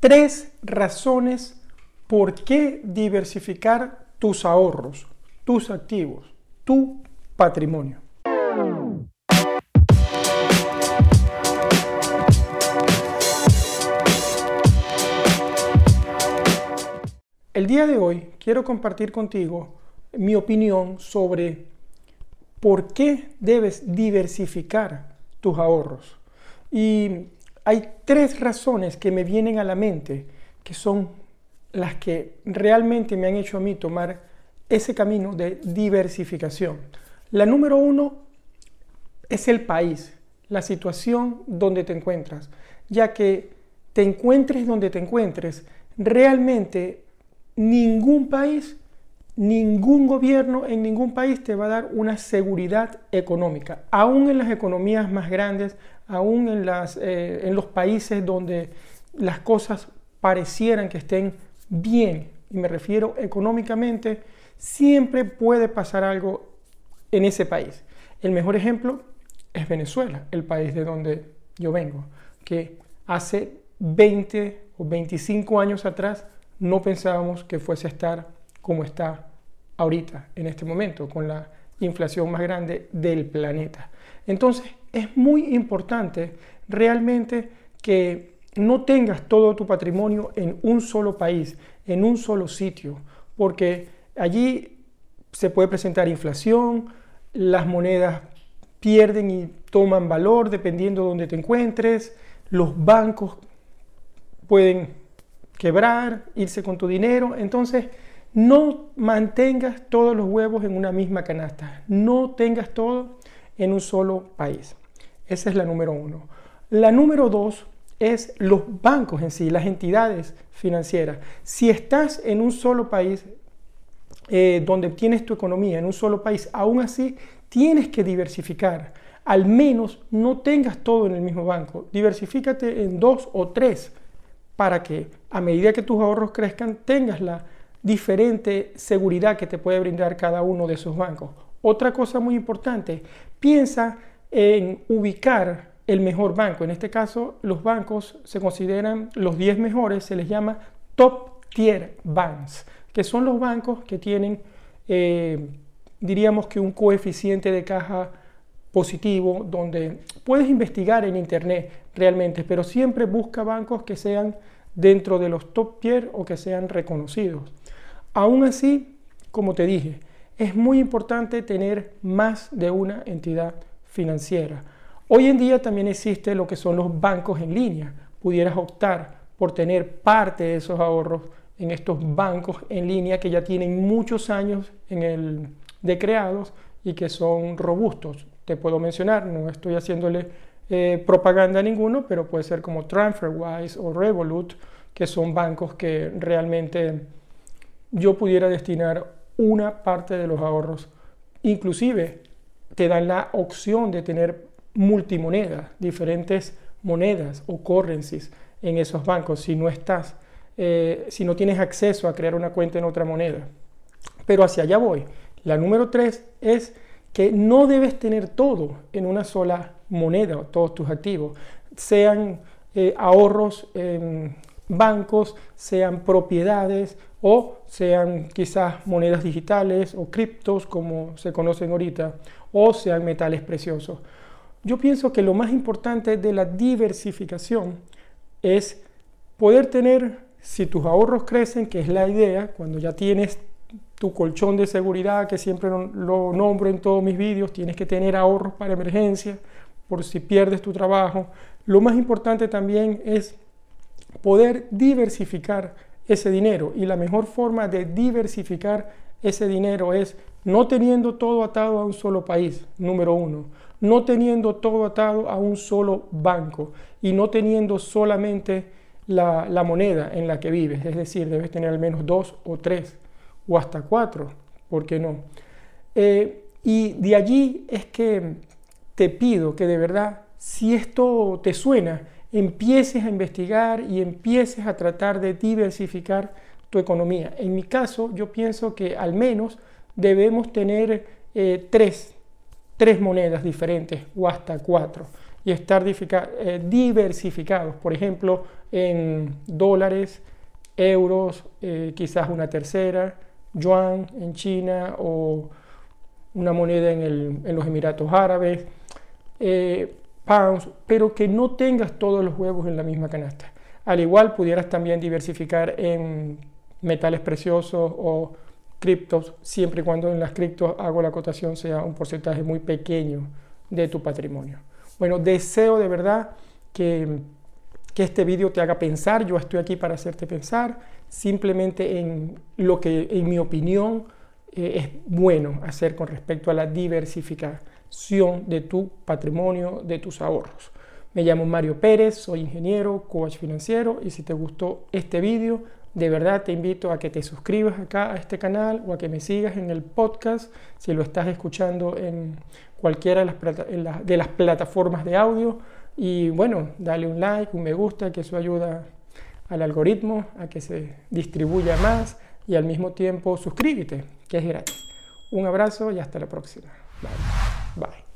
tres razones por qué diversificar tus ahorros, tus activos, tu patrimonio. El día de hoy quiero compartir contigo mi opinión sobre por qué debes diversificar tus ahorros. Y hay tres razones que me vienen a la mente que son las que realmente me han hecho a mí tomar ese camino de diversificación. La número uno es el país, la situación donde te encuentras, ya que te encuentres donde te encuentres, realmente ningún país, ningún gobierno en ningún país te va a dar una seguridad económica. Aún en las economías más grandes, aún en, eh, en los países donde las cosas parecieran que estén bien, y me refiero económicamente, siempre puede pasar algo en ese país. El mejor ejemplo es Venezuela, el país de donde yo vengo, que hace 20 o 25 años atrás no pensábamos que fuese a estar como está ahorita, en este momento, con la inflación más grande del planeta. Entonces, es muy importante realmente que no tengas todo tu patrimonio en un solo país, en un solo sitio, porque allí se puede presentar inflación, las monedas pierden y toman valor dependiendo de donde te encuentres, los bancos pueden quebrar, irse con tu dinero. Entonces, no mantengas todos los huevos en una misma canasta. No tengas todo en un solo país. Esa es la número uno. La número dos es los bancos en sí, las entidades financieras. Si estás en un solo país, eh, donde tienes tu economía, en un solo país, aún así tienes que diversificar. Al menos no tengas todo en el mismo banco. Diversifícate en dos o tres para que a medida que tus ahorros crezcan tengas la diferente seguridad que te puede brindar cada uno de esos bancos. Otra cosa muy importante, piensa en ubicar el mejor banco. En este caso, los bancos se consideran los 10 mejores, se les llama top tier banks, que son los bancos que tienen, eh, diríamos que un coeficiente de caja positivo, donde puedes investigar en internet realmente, pero siempre busca bancos que sean dentro de los top tier o que sean reconocidos. Aún así, como te dije, es muy importante tener más de una entidad financiera. Hoy en día también existe lo que son los bancos en línea. Pudieras optar por tener parte de esos ahorros en estos bancos en línea que ya tienen muchos años en el, de creados y que son robustos te puedo mencionar, no estoy haciéndole eh, propaganda ninguno, pero puede ser como TransferWise o Revolut, que son bancos que realmente yo pudiera destinar una parte de los ahorros. Inclusive te dan la opción de tener multimonedas, diferentes monedas o currencies en esos bancos si no estás, eh, si no tienes acceso a crear una cuenta en otra moneda. Pero hacia allá voy. La número tres es que no debes tener todo en una sola moneda, todos tus activos, sean eh, ahorros en bancos, sean propiedades o sean quizás monedas digitales o criptos como se conocen ahorita, o sean metales preciosos. Yo pienso que lo más importante de la diversificación es poder tener, si tus ahorros crecen, que es la idea, cuando ya tienes tu colchón de seguridad, que siempre lo nombro en todos mis vídeos, tienes que tener ahorros para emergencia, por si pierdes tu trabajo. Lo más importante también es poder diversificar ese dinero y la mejor forma de diversificar ese dinero es no teniendo todo atado a un solo país, número uno, no teniendo todo atado a un solo banco y no teniendo solamente la, la moneda en la que vives, es decir, debes tener al menos dos o tres o hasta cuatro, ¿por qué no? Eh, y de allí es que te pido que de verdad, si esto te suena, empieces a investigar y empieces a tratar de diversificar tu economía. En mi caso, yo pienso que al menos debemos tener eh, tres, tres monedas diferentes o hasta cuatro. y estar eh, diversificados, por ejemplo, en dólares, euros, quizás una tercera, yuan en China o una moneda en, los Emiratos Árabes, eh, pounds, pero que no tengas todos los huevos en la misma canasta. Al igual pudieras también diversificar en metales preciosos o criptos, siempre y cuando en las criptos hago la cotación sea un porcentaje muy pequeño de tu patrimonio. Bueno, deseo de verdad que, que este vídeo te haga pensar. Yo estoy aquí para hacerte pensar simplemente en lo que, en mi opinión, eh, es bueno hacer con respecto a la diversificación de tu patrimonio, de tus ahorros. Me llamo Mario Pérez, soy ingeniero, coach financiero y si te gustó este vídeo, de verdad te invito a que te suscribas acá a este canal o a que me sigas en el podcast si lo estás escuchando en cualquiera de las, plataformas de audio. Y bueno, dale un like, un me gusta, que eso ayuda al algoritmo a que se distribuya más y al mismo tiempo suscríbete, que es gratis. Un abrazo y hasta la próxima. Bye. Bye.